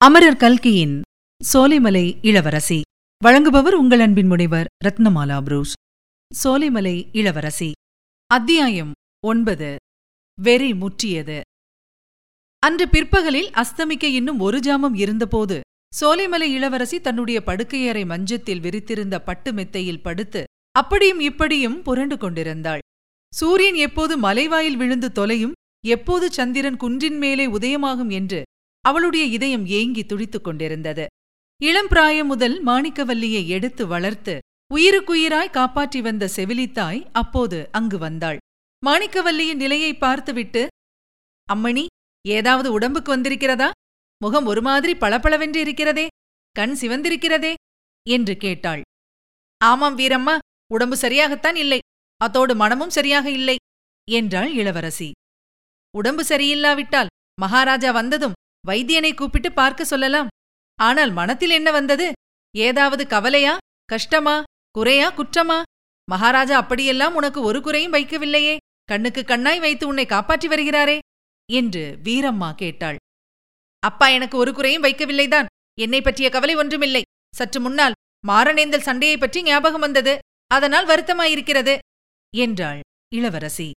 அமரர் கல்கியின் சோலைமலை இளவரசி. வழங்குபவர் உங்கள் அன்பின் முனைவர் ரத்னமாலா புரூஸ். சோலைமலை இளவரசி. அத்தியாயம் ஒன்பது. வெறி முற்றியது. அன்று பிற்பகலில் அஸ்தமிக்க இன்னும் ஒரு ஜாமம் இருந்தபோது சோலைமலை இளவரசி தன்னுடைய படுக்கையறை மஞ்சத்தில் விரித்திருந்த பட்டு மெத்தையில் படுத்து அப்படியும் இப்படியும் புரண்டு கொண்டிருந்தாள். சூரியன் எப்போது மலைவாயில் விழுந்து தொலையும் எப்போது சந்திரன் குன்றின் மேலே உதயமாகும் என்று அவளுடைய இதயம் ஏங்கி துடித்துக் கொண்டிருந்தது. இளம் பிராயம் முதல் மாணிக்கவல்லியை எடுத்து வளர்த்து உயிருக்குயிராய் காப்பாற்றி வந்த செவிலித்தாய் அப்போது அங்கு வந்தாள். மாணிக்கவல்லியின் நிலையை பார்த்துவிட்டு அம்மணி ஏதாவது உடம்புக்கு வந்திருக்கிறதா? முகம் ஒரு மாதிரி பளபளவென்று இருக்கிறதே கண் சிவந்திருக்கிறதே என்று கேட்டாள். ஆமாம் வீரம்மா உடம்பு சரியாகத்தான் இல்லை அத்தோடு மனமும் சரியாக இல்லை என்றாள் இளவரசி. உடம்பு சரியில்லாவிட்டால் மகாராஜா வந்ததும் வைத்தியனை கூப்பிட்டு பார்க்க சொல்லலாம். ஆனால் மனத்தில் என்ன வந்தது? ஏதாவது கவலையா? கஷ்டமா? குறையா? குற்றமா? மகாராஜா அப்படியெல்லாம் உனக்கு ஒரு குறையும் வைக்கவில்லையே. கண்ணுக்கு கண்ணாய் வைத்து உன்னை காப்பாற்றி வருகிறாரே என்று வீரம்மா கேட்டாள். அப்பா எனக்கு ஒரு குறையும் வைக்கவில்லைதான். என்னை பற்றிய கவலை ஒன்றுமில்லை. சற்று முன்னால் மாரணேந்தல் சண்டையைப் பற்றி ஞாபகம் வந்தது. அதனால் வருத்தமாயிருக்கிறது என்றாள் இளவரசி.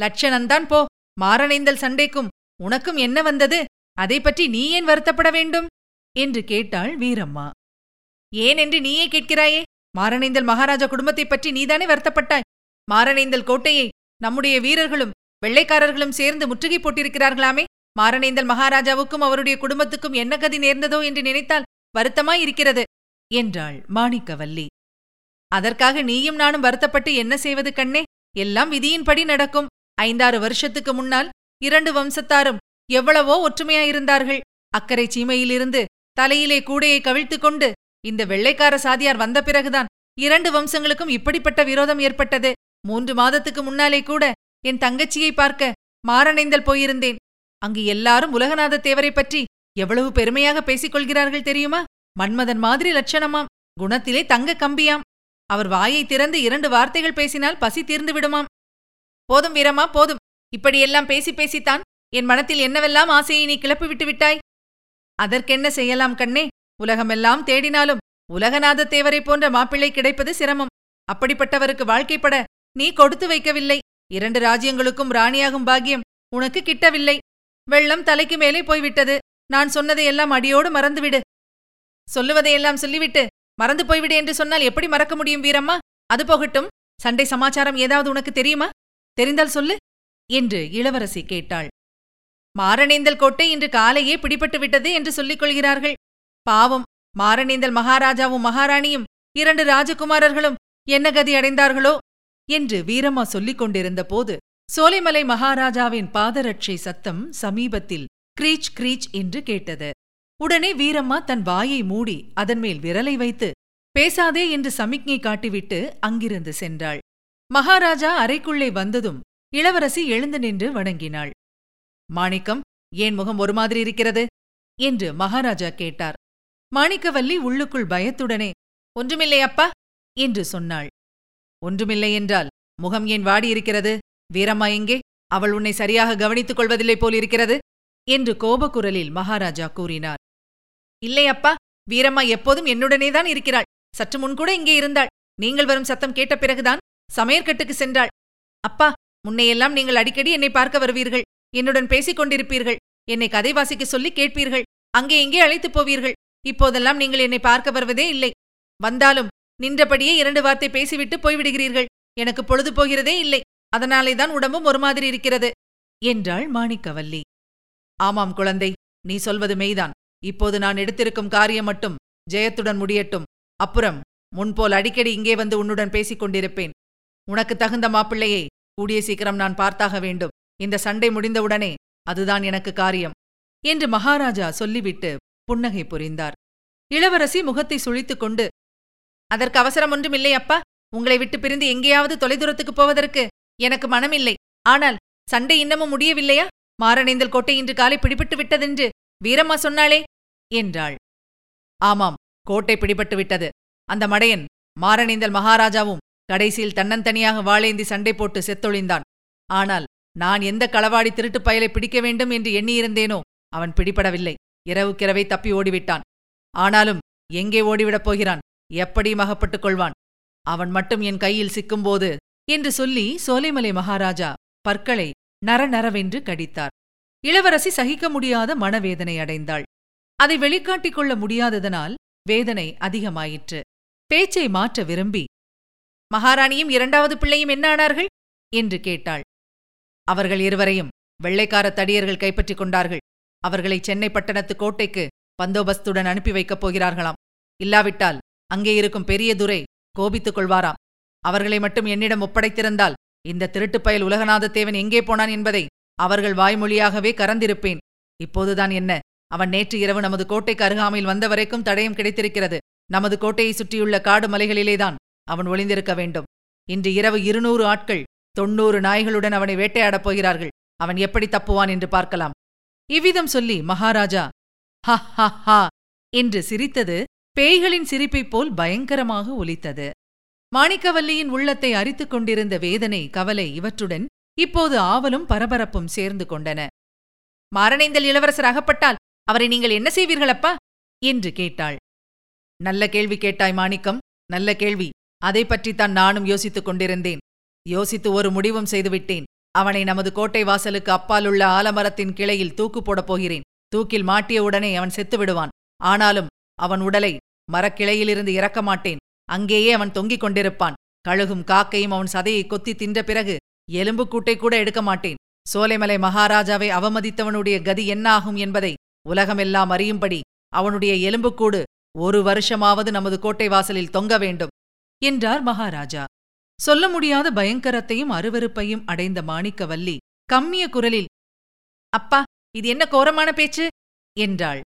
லட்சணந்தான் போ. மாரணேந்தல் சண்டைக்கும் உனக்கும் என்ன வந்தது? அதை பற்றி நீ ஏன் வருத்தப்பட வேண்டும்? என்று கேட்டாள் வீரம்மா. ஏன் என்று நீயே கேட்கிறாயே? மாரணேந்தல் மகாராஜா குடும்பத்தைப் பற்றி நீதானே வருத்தப்பட்டாய்? மாரணேந்தல் கோட்டையை நம்முடைய வீரர்களும் வெள்ளைக்காரர்களும் சேர்ந்து முற்றுகை போட்டிருக்கிறார்களாமே? மாரணேந்தல் மகாராஜாவுக்கும் அவருடைய குடும்பத்துக்கும் என்ன கதி நேர்ந்ததோ என்று நினைத்தால் வருத்தமாயிருக்கிறது என்றாள் மாணிக்கவல்லி. அதற்காக நீயும் நானும் வருத்தப்பட்டு என்ன செய்வது கண்ணே? எல்லாம் விதியின்படி நடக்கும். ஐந்தாறு வருஷத்துக்கு முன்னால் இரண்டு வம்சத்தாரும் எவ்வளவோ ஒற்றுமையாயிருந்தார்கள். அக்கறை சீமையிலிருந்து தலையிலே கூடையை கவிழ்த்துக் கொண்டு இந்த வெள்ளைக்கார சாதியார் வந்த பிறகுதான் இரண்டு வம்சங்களுக்கும் இப்படிப்பட்ட விரோதம் ஏற்பட்டது. மூன்று மாதத்துக்கு முன்னாலே கூட என் தங்கச்சியை பார்க்க மாரணைந்தல் போயிருந்தேன். அங்கு எல்லாரும் உலகநாத தேவரை பற்றி எவ்வளவு பெருமையாக பேசிக் கொள்கிறார்கள் தெரியுமா? மன்மதன் மாதிரி லட்சணமாம். குணத்திலே தங்க கம்பியாம். அவர் வாயை திறந்து இரண்டு வார்த்தைகள் பேசினால் பசி தீர்ந்து விடுமாம். போதும் வீரமா போதும். இப்படியெல்லாம் பேசி பேசித்தான் என் மனத்தில் என்னவெல்லாம் ஆசையை நீ கிளப்பி விட்டு விட்டாய்? அதற்கென்ன செய்யலாம் கண்ணே? உலகமெல்லாம் தேடினாலும் உலகநாத தேவரை போன்ற மாப்பிள்ளை கிடைப்பது சிரமம். அப்படிப்பட்டவருக்கு வாழ்க்கைப்பட நீ கொடுத்து வைக்கவில்லை. இரண்டு ராஜ்யங்களுக்கும் ராணியாகும் பாக்கியம் உனக்கு கிட்டவில்லை. வெள்ளம் தலைக்கு மேலே போய்விட்டது. நான் சொன்னதையெல்லாம் அடியோடு மறந்துவிடு. சொல்லுவதையெல்லாம் சொல்லிவிட்டு மறந்து போய்விடு என்று சொன்னால் எப்படி மறக்க முடியும் வீரம்மா? அது போகட்டும். சண்டை சமாச்சாரம் ஏதாவது உனக்கு தெரியுமா? தெரிந்தால் சொல்லு என்று இளவரசி கேட்டாள். மாரணேந்தல் கோட்டை இன்று காலையே பிடிபட்டு விட்டது என்று சொல்லிக் கொள்கிறார்கள். பாவம் மாரணேந்தல் மகாராஜாவும் மகாராணியும் இரண்டு ராஜகுமாரர்களும் என்ன கதி அடைந்தார்களோ என்று வீரம்மா சொல்லிக் கொண்டிருந்த போது சோலைமலை மகாராஜாவின் பாதரட்சை சத்தம் சமீபத்தில் கிரீச் கிரீச் என்று கேட்டது. உடனே வீரம்மா தன் வாயை மூடி அதன் மேல் விரலை வைத்து பேசாதே என்று சமிக்ஞை காட்டிவிட்டு அங்கிருந்து சென்றாள். மகாராஜா அறைக்குள்ளே வந்ததும் இளவரசி எழுந்து நின்று வணங்கினாள். மாணிக்கம் ஏன் முகம் ஒரு மாதிரி இருக்கிறது? என்று மகாராஜா கேட்டார். மாணிக்கவல்லி உள்ளுக்குள் பயத்துடனே ஒன்றுமில்லை அப்பா என்று சொன்னாள். ஒன்றுமில்லை என்றால் முகம் ஏன் வாடியிருக்கிறது வீரம்மா எங்கே? அவள் உன்னை சரியாக கவனித்துக் கொள்வதில்லை போலிருக்கிறது என்று கோபக்குரலில் மகாராஜா கூறினார். இல்லை அப்பா வீரம்மா எப்போதும் என்னுடனேதான் இருக்கிறாள். சற்று முன்கூட இங்கே இருந்தாள். நீங்கள் வரும் சத்தம் கேட்ட பிறகுதான் சமையற்கட்டுக்கு சென்றாள். அப்பா முன்னையெல்லாம் நீங்கள் அடிக்கடி என்னை பார்க்க வருவீர்கள். என்னுடன் பேசிக் கொண்டிருப்பீர்கள் என்னை கதை வாசிக்க சொல்லி கேட்பீர்கள். அங்கே எங்கே அழைத்துப் போவீர்கள். இப்போதெல்லாம் நீங்கள் என்னை பார்க்க வருவதே இல்லை. வந்தாலும் நின்றபடியே இரண்டு வார்த்தை பேசிவிட்டு போய்விடுகிறீர்கள். எனக்கு பொழுது போகிறதே இல்லை. அதனாலே தான் உடம்பும் ஒரு மாதிரி இருக்கிறது. என்றாள் மாணிக்கவல்லி. ஆமாம் குழந்தை நீ சொல்வது மெய்தான். இப்போது நான் எடுத்திருக்கும் காரியம் மட்டும் ஜெயத்துடன் முடியட்டும். அப்புறம் முன்போல் அடிக்கடி இங்கே வந்து உன்னுடன் பேசிக் கொண்டிருப்பேன் உனக்கு தகுந்த மாப்பிள்ளையை கூடிய சீக்கிரம் நான் பார்த்தாக வேண்டும். இந்த சண்டை முடிந்தவுடனே அதுதான் எனக்கு காரியம் என்று மகாராஜா சொல்லிவிட்டு புன்னகை புரிந்தார். இளவரசி முகத்தை சுழித்துக் கொண்டு அதற்கு அவசரம் ஒன்றுமில்லை அப்பா. உங்களை விட்டு பிரிந்து எங்கேயாவது தொலைதூரத்துக்குப் போவதற்கு எனக்கு மனமில்லை. ஆனால் சண்டை இன்னமும் முடியவில்லையா? மாரணேந்தல் கோட்டை இன்று காலை பிடிபட்டு விட்டதென்று வீரம்மா சொன்னாளே என்றாள். ஆமாம் கோட்டை பிடிபட்டு விட்டது. அந்த மடையன் மாரணேந்தல் மகாராஜாவும் கடைசியில் தன்னந்தனியாக வாளேந்தி சண்டை போட்டு செத்தொழிந்தான். ஆனால் நான் எந்த களவாடி திருட்டுப் பயலை பிடிக்க வேண்டும் என்று எண்ணியிருந்தேனோ அவன் பிடிபடவில்லை. இரவுக்கிரவை தப்பி ஓடிவிட்டான். ஆனாலும் எங்கே ஓடிவிடப் போகிறான்? எப்படி மகப்பட்டுக் கொள்வான்? அவன் மட்டும் என் கையில் சிக்கும்போது என்று சொல்லி சோலைமலை மகாராஜா பற்களை நரநரவென்று கடித்தார். இளவரசி சகிக்க முடியாத மனவேதனை அடைந்தாள். அதை வெளிக்காட்டிக் கொள்ள முடியாததனால் வேதனை அதிகமாயிற்று. பேச்சை மாற்ற விரும்பி மகாராணியும் இரண்டாவது பிள்ளையும் என்ன ஆனார்கள்? என்று கேட்டாள். அவர்கள் இருவரையும் வெள்ளைக்கார தடியர்கள் கைப்பற்றிக் கொண்டார்கள். அவர்களை சென்னை பட்டணத்து கோட்டைக்கு பந்தோபஸ்துடன் அனுப்பி வைக்கப் போகிறார்களாம். இல்லாவிட்டால் அங்கே இருக்கும் பெரிய துரை கோபித்துக் கொள்வாராம். அவர்களை மட்டும் என்னிடம் ஒப்படைத்திருந்தால் இந்த திருட்டுப் பயல் உலகநாதத்தேவன் எங்கே போனான் என்பதை அவர்கள் வாய்மொழியாகவே கறந்திருப்பேன். இப்போதுதான் என்ன? அவன் நேற்று இரவு நமது கோட்டைக்கு அருகாமையில் வந்த வரைக்கும் தடயம் கிடைத்திருக்கிறது. நமது கோட்டையை சுற்றியுள்ள காடு மலைகளிலேதான் அவன் ஒளிந்திருக்க வேண்டும். இன்று இரவு இருநூறு ஆட்கள் தொண்ணூறு நாய்களுடன் அவனை வேட்டையாடப் போகிறார்கள். அவன் எப்படி தப்புவான் என்று பார்க்கலாம். இவ்விதம் சொல்லி மகாராஜா ஹ ஹ ஹா என்று சிரித்தது பேய்களின் சிரிப்பைப் போல் பயங்கரமாக ஒலித்தது. மாணிக்கவல்லியின் உள்ளத்தை அரித்துக் கொண்டிருந்த வேதனை கவலை இவற்றுடன் இப்போது ஆவலும் பரபரப்பும் சேர்ந்து கொண்டன. மாரணேந்தல் இளவரசர் அகப்பட்டால் அவரை நீங்கள் என்ன செய்வீர்களப்பா? என்று கேட்டாள். நல்ல கேள்வி கேட்டாய் மாணிக்கம் நல்ல கேள்வி. அதை பற்றித்தான் நானும் யோசித்துக் கொண்டிருந்தேன். யோசித்து ஒரு முடிவும் செய்துவிட்டேன். அவனை நமது கோட்டை வாசலுக்கு அப்பாலுள்ள ஆலமரத்தின் கிளையில் தூக்கு போடப் போகிறேன். தூக்கில் மாட்டிய உடனே அவன் செத்து விடுவான். ஆனாலும் அவன் உடலை மரக்கிளையிலிருந்து இறக்க மாட்டேன். அங்கேயே அவன் தொங்கிக் கொண்டிருப்பான். கழுகும் காக்கையும் அவன் சதையை கொத்தி தின்ற பிறகு எலும்புக்கூட்டை கூட எடுக்க மாட்டேன். சோலைமலை மகாராஜாவை அவமதித்தவனுடைய கதி என்ன ஆகும் என்பதை உலகமெல்லாம் அறியும்படி அவனுடைய எலும்புக்கூடு ஒரு வருஷமாவது நமது கோட்டை வாசலில் தொங்க வேண்டும். என்றார் மகாராஜா. சொல்ல முடியாத பயங்கரத்தையும் அருவருப்பையும் அடைந்த மாணிக்கவல்லி கம்மிய குரலில் அப்பா இது என்ன கோரமான பேச்சு? என்றாள்.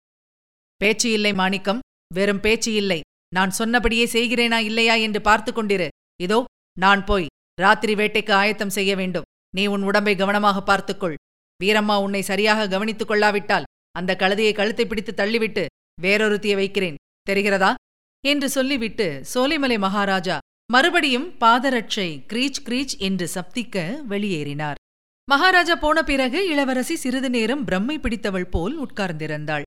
பேச்சு இல்லை மாணிக்கம். வெறும் பேச்சு இல்லை. நான் சொன்னபடியே செய்கிறேனா இல்லையா என்று பார்த்து கொண்டிரு. இதோ நான் போய் ராத்திரி வேட்டைக்கு ஆயத்தம் செய்ய வேண்டும். நீ உன் உடம்பை கவனமாக பார்த்துக்கொள் வீரம்மா உன்னை சரியாக கவனித்துக் கொள்ளாவிட்டால் அந்த கழுதையை கழுத்தை பிடித்து தள்ளிவிட்டு வேறொருத்திய வைக்கிறேன். தெரிகிறதா? என்று சொல்லிவிட்டு சோலைமலை மகாராஜா மறுபடியும் பாதரட்சை கிரீச் கிரீச் என்று சப்திக்க வெளியேறினார். மகாராஜா போன பிறகு இளவரசி சிறிது நேரம் பிரம்மை பிடித்தவள் போல் உட்கார்ந்திருந்தாள்.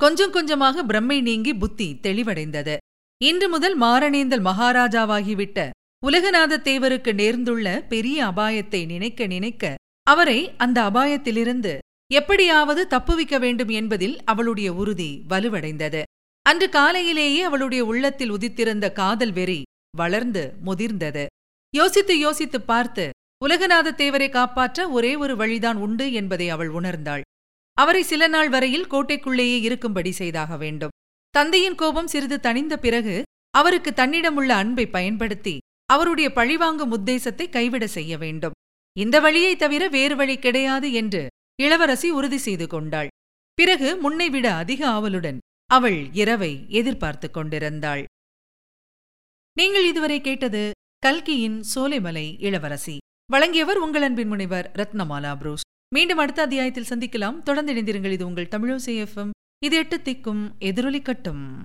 கொஞ்சம் கொஞ்சமாக பிரம்மை நீங்கி புத்தி தெளிவடைந்தது. இன்று முதல் மாரணேந்தல் மகாராஜாவாகிவிட்ட உலகநாத தேவருக்கு நேர்ந்துள்ள பெரிய அபாயத்தை நினைக்க நினைக்க அவரை அந்த அபாயத்திலிருந்து எப்படியாவது தப்புவிக்க வேண்டும் என்பதில் அவளுடைய உறுதி வலுவடைந்தது. அன்று காலையிலேயே அவளுடைய உள்ளத்தில் உதித்திருந்த காதல் வெறி வளர்ந்து முதிர்ந்தது. யோசித்து யோசித்து பார்த்து உலகநாத தேவரை காப்பாற்ற ஒரே ஒரு வழிதான் உண்டு என்பதை அவள் உணர்ந்தாள். அவரை சில நாள் வரையில் கோட்டைக்குள்ளேயே இருக்கும்படி செய்தாக வேண்டும். தந்தையின் கோபம் சிறிது தணிந்த பிறகு அவருக்கு தன்னிடமுள்ள அன்பை பயன்படுத்தி அவருடைய பழிவாங்கும் உத்தேசத்தை கைவிட செய்ய வேண்டும். இந்த வழியை தவிர வேறு வழி கிடையாது என்று இளவரசி உறுதி செய்து கொண்டாள். பிறகு முன்னைவிட அதிக ஆவலுடன் அவள் இரவை எதிர்பார்த்துக் கொண்டிருந்தாள். நீங்கள் இதுவரை கேட்டது கல்கியின் சோலைமலை இளவரசி. வழங்கியவர் உங்கள் அன்பின் முனைவர் ரத்னமாலா புரூஸ். மீண்டும் அடுத்த அத்தியாயத்தில் சந்திக்கலாம். தொடர்ந்து இணைந்திருங்கள். இது உங்கள் தமிழோசை எஃப்எம் இது எட்டு திக்கும் எதிரொலி கட்டும்.